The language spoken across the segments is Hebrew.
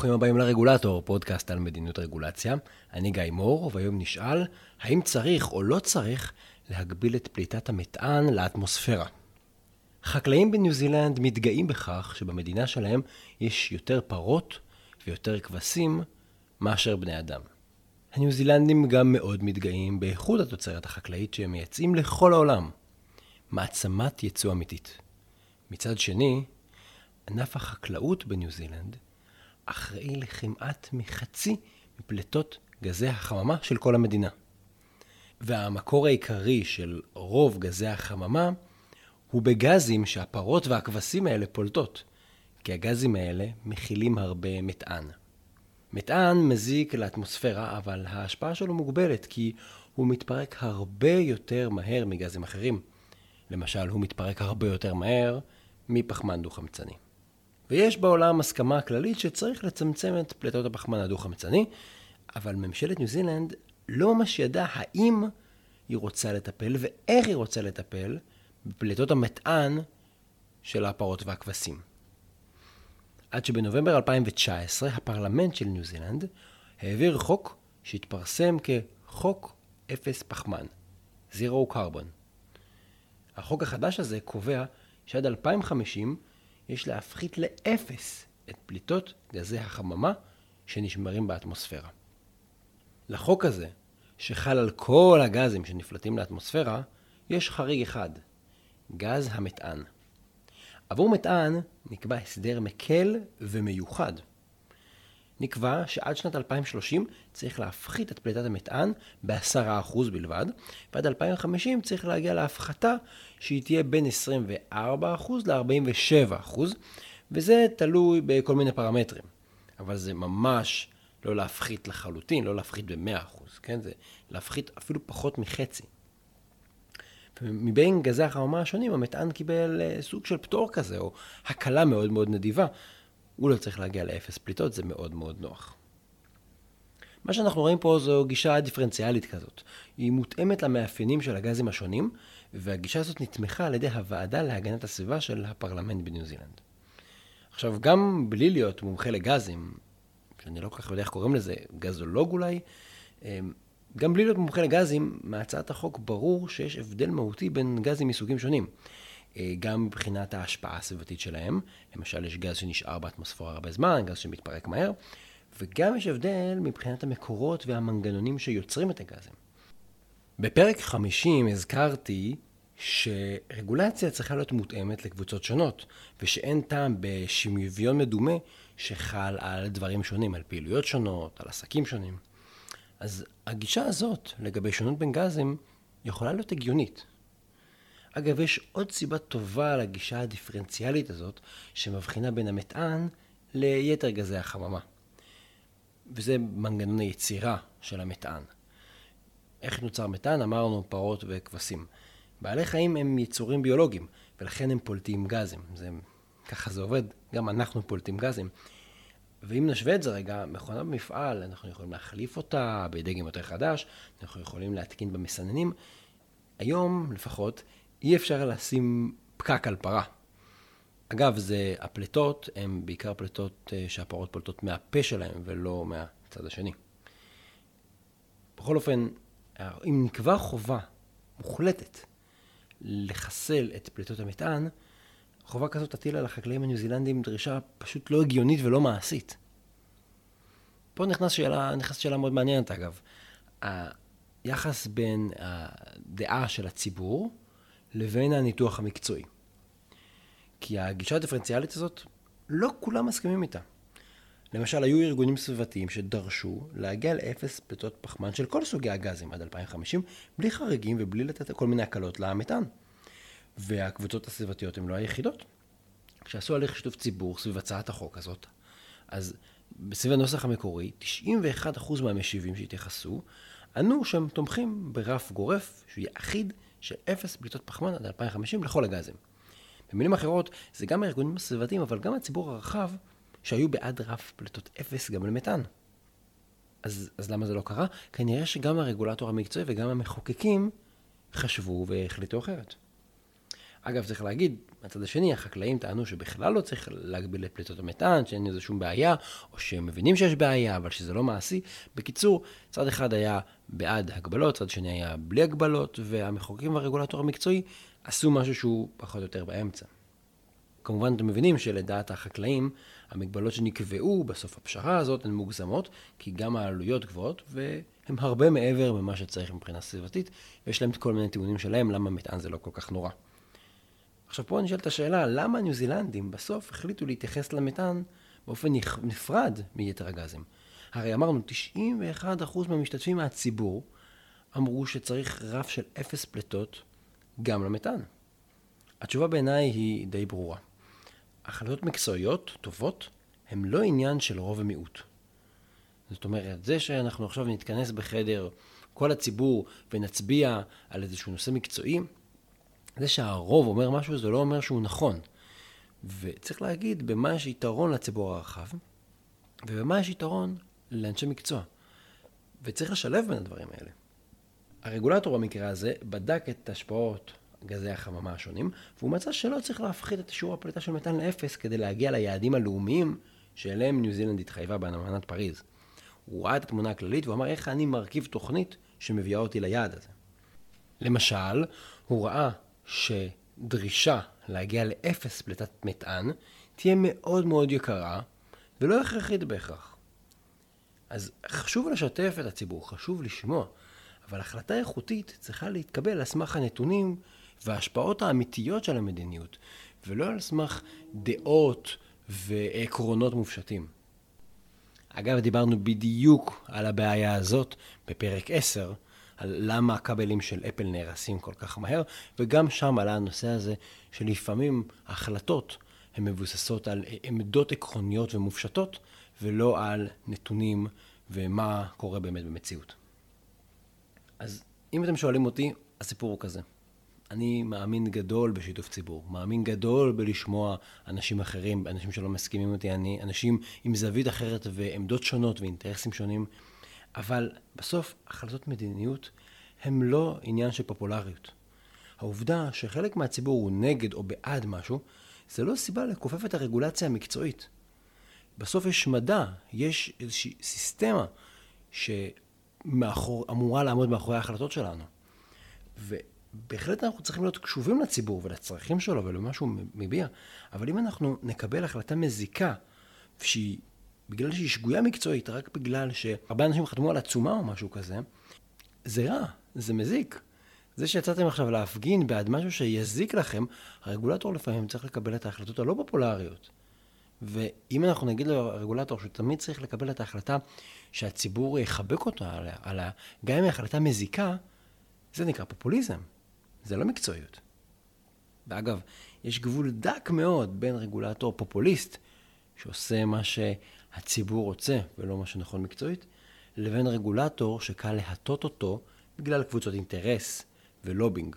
ברוכים הבאים לרגולטור, פודקאסט על מדיניות רגולציה. אני גיא מור, והיום נשאל, האם צריך או לא צריך להגביל את פליטת המטען לאטמוספירה? חקלאים בניו זילנד מתגאים בכך שבמדינה שלהם יש יותר פרות ויותר כבשים מאשר בני אדם. הניו זילנדים גם מאוד מתגאים באיכות התוצרת החקלאית שהם מייצאים לכל העולם. מעצמת ייצוא אמיתית. מצד שני, ענף החקלאות בניו זילנד אחראי לכמעט מחצי מפליטות גזי החממה של כל המדינה. והמקור העיקרי של רוב גזי החממה הוא בגזים שהפרות והכבשים האלה פולטות, כי הגזים האלה מכילים הרבה מטען. מטען מזיק לאטמוספירה, אבל ההשפעה שלו מוגבלת, כי הוא מתפרק הרבה יותר מהר מגזים אחרים. למשל, הוא מתפרק הרבה יותר מהר מפחמן דו-חמצני. ויש בעולם הסכמה כללית שצריך לצמצם את פליטות הפחמן הדו-חמצני, אבל ממשלת ניו זילנד לא ממש ידעה האם היא רוצה לטפל ואיך היא רוצה לטפל בפליטות המטען של הפרות והכבשים. עד שבנובמבר 2019 הפרלמנט של ניו זילנד העביר חוק שהתפרסם כחוק אפס פחמן, Zero Carbon. החוק החדש הזה קובע שעד 2050 יש להפחית לאפס את פליטות גזי החממה שנשמרים באטמוספירה. לחוק הזה, שחל על כל הגזים שנפלטים לאטמוספירה, יש חריג אחד, גז המטען. עבור מטען נקבע הסדר מקל ומיוחד. נקבע שעד שנת 2030 צריך להפחית את פליטת המטען ב-10% בלבד, ועד 2050 צריך להגיע להפחתה שהיא תהיה בין 24% ל-47%, וזה תלוי בכל מיני פרמטרים. אבל זה ממש לא להפחית לחלוטין, לא להפחית ב-100%, כן? זה להפחית אפילו פחות מחצי. מבין גזי החממה השונים, המטען קיבל אה, סוג של פטור כזה, או הקלה מאוד מאוד נדיבה. הוא לא צריך להגיע לאפס פליטות, זה מאוד מאוד נוח. מה שאנחנו רואים פה זו גישה דיפרנציאלית כזאת. היא מותאמת למאפיינים של הגזים השונים, והגישה הזאת נתמכה על ידי הוועדה להגנת הסביבה של הפרלמנט בניו זילנד. עכשיו, גם בלי להיות מומחה לגזים, שאני לא כל כך יודע איך קוראים לזה, גזולוג אולי, אמ, גם בלי להיות מומחה לגזים, מהצעת החוק ברור שיש הבדל מהותי בין גזים מסוגים שונים. אה, גם מבחינת ההשפעה הסביבתית שלהם, למשל יש גז שנשאר באטמוספירה הרבה זמן, גז שמתפרק מהר, וגם יש הבדל מבחינת המקורות והמנגנונים שיוצרים את הגזים. בפרק 50 הזכרתי שרגולציה צריכה להיות מותאמת לקבוצות שונות, ושאין טעם בשוויון מדומה שחל על דברים שונים, על פעילויות שונות, על עסקים שונים. אז הגישה הזאת לגבי שונות בין גזים יכולה להיות הגיונית. אגב, יש עוד סיבה טובה לגישה הדיפרנציאלית הזאת, שמבחינה בין המטען ליתר גזי החממה. וזה מנגנון היצירה של המטען. איך נוצר מתאן? אמרנו פרות וכבשים. בעלי חיים הם יצורים ביולוגיים, ולכן הם פולטים גזים. זה, ככה זה עובד, גם אנחנו פולטים גזים. ואם נשווה את זה רגע, מכונה במפעל, אנחנו יכולים להחליף אותה בדגם יותר חדש, אנחנו יכולים להתקין במסננים. היום, לפחות, אי אפשר לשים פקק על פרה. אגב, זה, הפליטות הן בעיקר פליטות אה, שהפרות פולטות מהפה שלהן ולא מהצד השני. בכל אופן, אם נקבע חובה מוחלטת לחסל את פליטות המטען, חובה כזאת תטיל על החקלאים הניו זילנדים דרישה פשוט לא הגיונית ולא מעשית. פה נכנס שאלה, נכנס שאלה מאוד מעניינת אגב. היחס בין הדעה של הציבור לבין הניתוח המקצועי. כי הגישה הדיפרנציאלית הזאת, לא כולם מסכימים איתה. למשל, היו ארגונים סביבתיים שדרשו להגיע לאפס פליטות פחמן של כל סוגי הגזים עד 2050, בלי חריגים ובלי לתת כל מיני הקלות למטען. והקבוצות הסביבתיות הן לא היחידות. כשעשו הליך שיתוף ציבור סביב הצעת החוק הזאת, אז בסביב הנוסח המקורי, 91% מהמשיבים שהתייחסו, ענו שהם תומכים ברף גורף, שהוא יהיה אחיד, של אפס פליטות פחמן עד 2050 לכל הגזים. במילים אחרות, זה גם הארגונים הסביבתיים, אבל גם הציבור הרחב, שהיו בעד רף פליטות אפס גם למתאן. אז, אז למה זה לא קרה? כנראה שגם הרגולטור המקצועי וגם המחוקקים חשבו והחליטו אחרת. אגב, צריך להגיד, מהצד השני, החקלאים טענו שבכלל לא צריך להגביל את פליטות המטען, שאין לזה שום בעיה, או שהם מבינים שיש בעיה, אבל שזה לא מעשי. בקיצור, צד אחד היה בעד הגבלות, צד שני היה בלי הגבלות, והמחוקקים והרגולטור המקצועי עשו משהו שהוא פחות או יותר באמצע. כמובן, אתם מבינים שלדעת החקלאים, המגבלות שנקבעו בסוף הפשרה הזאת הן מוגזמות, כי גם העלויות גבוהות, והן הרבה מעבר ממה שצריך מבחינה סביבתית, ויש להם את כל מיני טיעונים שלהם למה מטען זה לא כל כך נורא. עכשיו פה נשאלת השאלה, למה הניו זילנדים בסוף החליטו להתייחס למטען באופן נפרד מיתר הגזים? הרי אמרנו, 91% מהמשתתפים מהציבור אמרו שצריך רף של אפס פליטות גם למטען. התשובה בעיניי היא די ברורה. החלטות מקצועיות טובות הן לא עניין של רוב ומיעוט. זאת אומרת, זה שאנחנו עכשיו נתכנס בחדר, כל הציבור, ונצביע על איזשהו נושא מקצועי, זה שהרוב אומר משהו זה לא אומר שהוא נכון. וצריך להגיד במה יש יתרון לציבור הרחב, ובמה יש יתרון לאנשי מקצוע. וצריך לשלב בין הדברים האלה. הרגולטור במקרה הזה בדק את השפעות גזי החממה השונים, והוא מצא שלא צריך להפחית את שיעור הפליטה של מתאן לאפס כדי להגיע ליעדים הלאומיים שאליהם ניו זילנד התחייבה באמנת פריז. הוא ראה את התמונה הכללית והוא אמר איך אני מרכיב תוכנית שמביאה אותי ליעד הזה. למשל, הוא ראה שדרישה להגיע לאפס פליטת מטען תהיה מאוד מאוד יקרה ולא הכרחית בהכרח. אז חשוב לשתף את הציבור, חשוב לשמוע, אבל החלטה איכותית צריכה להתקבל על סמך הנתונים וההשפעות האמיתיות של המדיניות, ולא על סמך דעות ועקרונות מופשטים. אגב, דיברנו בדיוק על הבעיה הזאת בפרק 10, על למה הכבלים של אפל נהרסים כל כך מהר, וגם שם עלה הנושא הזה שלפעמים ההחלטות הן מבוססות על עמדות עקרוניות ומופשטות, ולא על נתונים ומה קורה באמת במציאות. אז אם אתם שואלים אותי, הסיפור הוא כזה. אני מאמין גדול בשיתוף ציבור, מאמין גדול בלשמוע אנשים אחרים, אנשים שלא מסכימים אותי, אני, אנשים עם זווית אחרת ועמדות שונות ואינטרסים שונים, אבל בסוף החלטות מדיניות הם לא עניין של פופולריות. העובדה שחלק מהציבור הוא נגד או בעד משהו, זה לא סיבה לכופף את הרגולציה המקצועית. בסוף יש מדע, יש איזושהי סיסטמה שאמורה לעמוד מאחורי ההחלטות שלנו. ובהחלט אנחנו צריכים להיות קשובים לציבור ולצרכים שלו ולמה שהוא מביע, אבל אם אנחנו נקבל החלטה מזיקה, שהיא, בגלל שהיא שגויה מקצועית, רק בגלל שהרבה אנשים חתמו על עצומה או משהו כזה, זה רע, זה מזיק. זה שיצאתם עכשיו להפגין בעד משהו שיזיק לכם, הרגולטור לפעמים צריך לקבל את ההחלטות הלא פופולריות. ואם אנחנו נגיד לרגולטור שהוא תמיד צריך לקבל את ההחלטה שהציבור יחבק אותה עליה, עליה, גם אם היא החלטה מזיקה, זה נקרא פופוליזם, זה לא מקצועיות. ואגב, יש גבול דק מאוד בין רגולטור פופוליסט, שעושה מה שהציבור רוצה ולא מה שנכון מקצועית, לבין רגולטור שקל להטות אותו בגלל קבוצות אינטרס ולובינג.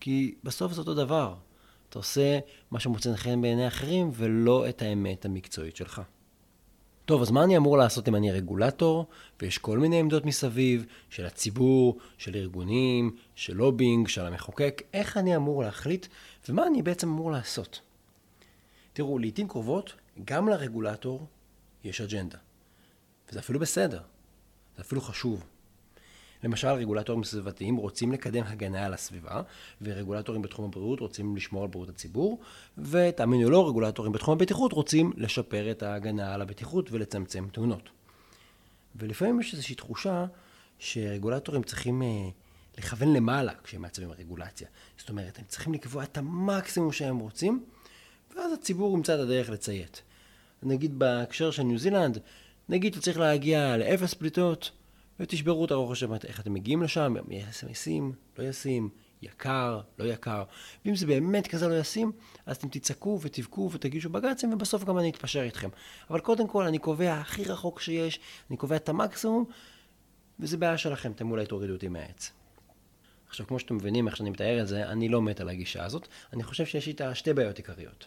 כי בסוף זה אותו דבר. אתה עושה מה שמוצא חן בעיני אחרים ולא את האמת המקצועית שלך. טוב, אז מה אני אמור לעשות אם אני רגולטור, ויש כל מיני עמדות מסביב, של הציבור, של ארגונים, של לובינג, של המחוקק, איך אני אמור להחליט, ומה אני בעצם אמור לעשות? תראו, לעיתים קרובות, גם לרגולטור יש אג'נדה. וזה אפילו בסדר. זה אפילו חשוב. למשל, רגולטורים סביבתיים רוצים לקדם הגנה על הסביבה, ורגולטורים בתחום הבריאות רוצים לשמור על בריאות הציבור, ותאמינו לא, רגולטורים בתחום הבטיחות רוצים לשפר את ההגנה על הבטיחות ולצמצם תאונות. ולפעמים יש איזושהי תחושה שרגולטורים צריכים אה, לכוון למעלה כשהם מעצבים רגולציה. זאת אומרת, הם צריכים לקבוע את המקסימום שהם רוצים, ואז הציבור ימצא את הדרך לציית. נגיד בהקשר של ניו זילנד, נגיד אתה צריך להגיע לאפס פליטות, ותשברו את הראש שם איך אתם מגיעים לשם, ישים, לא ישים, יקר, לא יקר. ואם זה באמת כזה לא ישים, אז אתם תצעקו ותבכו ותגישו בג"צים, ובסוף גם אני אתפשר איתכם. אבל קודם כל, אני קובע הכי רחוק שיש, אני קובע את המקסימום, וזה בעיה שלכם, אתם אולי תורידו אותי מהעץ. עכשיו, כמו שאתם מבינים איך שאני מתאר את זה, אני לא מת על הגישה הזאת. אני חושב שיש איתה שתי בעיות עיקריות.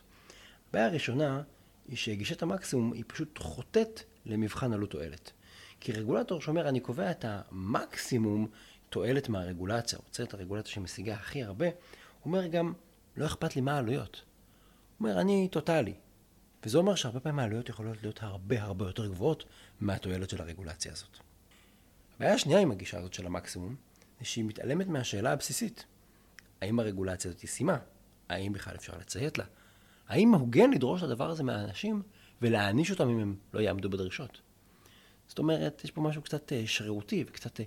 הבעיה הראשונה היא שגישת המקסימום היא פשוט חוטאת למבחן עלות תועלת. כי רגולטור שאומר, אני קובע את המקסימום תועלת מהרגולציה, רוצה את הרגולציה שמשיגה הכי הרבה, אומר גם, לא אכפת לי מה העלויות. אומר, אני טוטאלי. וזה אומר שהרבה פעמים העלויות יכולות להיות הרבה הרבה יותר גבוהות מהתועלת של הרגולציה הזאת. הבעיה השנייה עם הגישה הזאת של המקסימום, זה שהיא מתעלמת מהשאלה הבסיסית. האם הרגולציה הזאת ישימה? האם בכלל אפשר לציית לה? האם הוגן לדרוש את הדבר הזה מהאנשים ולהעניש אותם אם הם לא יעמדו בדרישות? זאת אומרת, יש פה משהו קצת אה, שרירותי וקצת אה,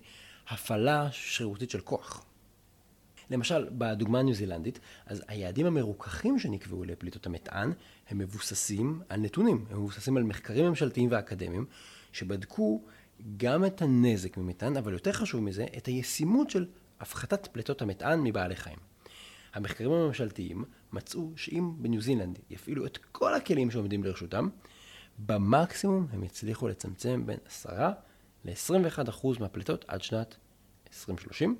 הפעלה שרירותית של כוח. למשל, בדוגמה הניו זילנדית, אז היעדים המרוככים שנקבעו לפליטות המטען, הם מבוססים על נתונים, הם מבוססים על מחקרים ממשלתיים ואקדמיים, שבדקו גם את הנזק ממטען, אבל יותר חשוב מזה, את הישימות של הפחתת פליטות המטען מבעלי חיים. המחקרים הממשלתיים מצאו שאם בניו זילנד יפעילו את כל הכלים שעומדים לרשותם, במקסימום הם יצליחו לצמצם בין 10 ל-21% מהפליטות עד שנת 2030,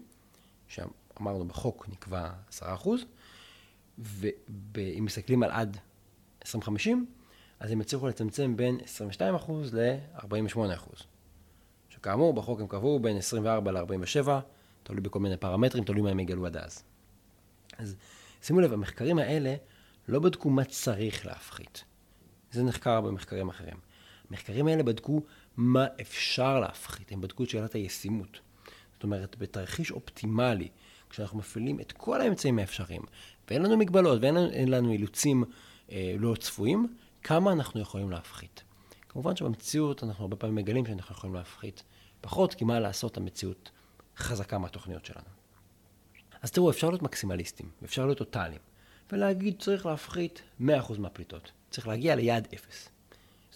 שאמרנו בחוק נקבע 10%, ואם מסתכלים על עד 2050, אז הם יצליחו לצמצם בין 22% ל-48%. שכאמור, בחוק הם קבעו בין 24 ל-47, תלוי בכל מיני פרמטרים, תלוי מה הם יגלו עד אז. אז שימו לב, המחקרים האלה לא בדקו מה צריך להפחית. זה נחקר במחקרים אחרים. המחקרים האלה בדקו מה אפשר להפחית, הם בדקו את שאלת הישימות. זאת אומרת, בתרחיש אופטימלי, כשאנחנו מפעילים את כל האמצעים האפשריים, ואין לנו מגבלות ואין לנו, אילוצים אה, לא צפויים, כמה אנחנו יכולים להפחית. כמובן שבמציאות אנחנו הרבה פעמים מגלים שאנחנו יכולים להפחית פחות, כי מה לעשות, המציאות חזקה מהתוכניות שלנו. אז תראו, אפשר להיות מקסימליסטים, אפשר להיות טוטאליים, ולהגיד צריך להפחית 100% מהפליטות. צריך להגיע ליעד 0.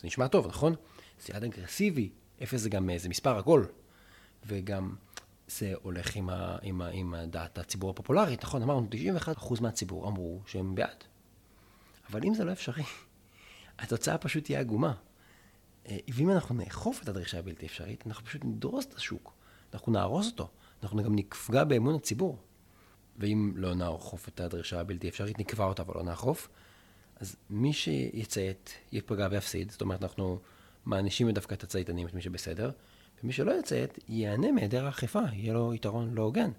זה נשמע טוב, נכון? זה יעד אגרסיבי, 0 זה גם איזה מספר עגול, וגם זה הולך עם, ה, עם, ה, עם דעת הציבור הפופולרית, נכון? אמרנו, 91% מהציבור אמרו שהם בעד. אבל אם זה לא אפשרי, התוצאה פשוט תהיה עגומה. אה, ואם אנחנו נאכוף את הדרישה הבלתי אפשרית, אנחנו פשוט נדרוס את השוק, אנחנו נהרוס אותו, אנחנו גם נפגע באמון הציבור. ואם לא נאכוף את הדרישה הבלתי אפשרית, נקבע אותה ולא נאכוף, אז מי שיציית ייפגע ויפסיד, זאת אומרת, אנחנו מענישים דווקא את הצייתנים, את מי שבסדר, ומי שלא יציית, ייהנה מהיעדר האכיפה, יהיה לו יתרון לא הוגן.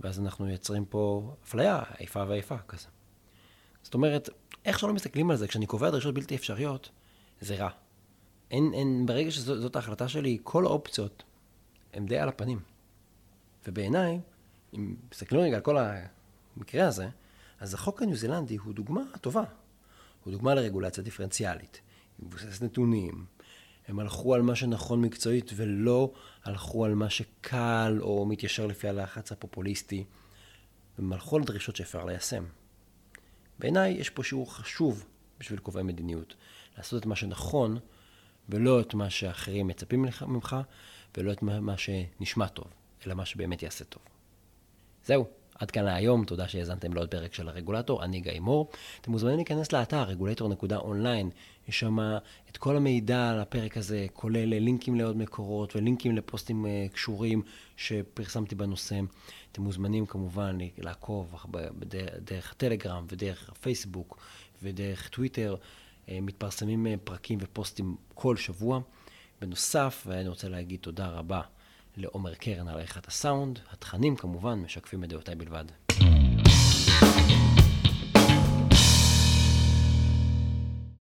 ואז אנחנו יוצרים פה אפליה, איפה ואיפה כזה. זאת אומרת, איך שלא מסתכלים על זה, כשאני קובע דרישות בלתי אפשריות, זה רע. אין, אין, ברגע שזאת ההחלטה שלי, כל האופציות הן די על הפנים. ובעיניי, אם מסתכלים רגע על כל המקרה הזה, אז החוק הניו זילנדי הוא דוגמה טובה. הוא דוגמה לרגולציה דיפרנציאלית. היא מבוססת נתונים. הם הלכו על מה שנכון מקצועית ולא הלכו על מה שקל או מתיישר לפי הלחץ הפופוליסטי. הם הלכו על דרישות שאפשר ליישם. בעיניי יש פה שיעור חשוב בשביל קובעי מדיניות. לעשות את מה שנכון ולא את מה שאחרים מצפים ממך ולא את מה שנשמע טוב, אלא מה שבאמת יעשה טוב. זהו, עד כאן להיום, תודה שהאזנתם לעוד פרק של הרגולטור, אני גיא מור. אתם מוזמנים להיכנס לאתר רגולטור.אונליין, יש שם את כל המידע על הפרק הזה, כולל לינקים לעוד מקורות ולינקים לפוסטים אה, קשורים שפרסמתי בנושא. אתם מוזמנים כמובן לעקוב דרך הטלגרם ודרך הפייסבוק ודרך טוויטר. אה, מתפרסמים אה, פרקים ופוסטים כל שבוע. בנוסף, ואני רוצה להגיד תודה רבה לעומר קרן על עריכת הסאונד. התכנים כמובן משקפים את דעותיי בלבד.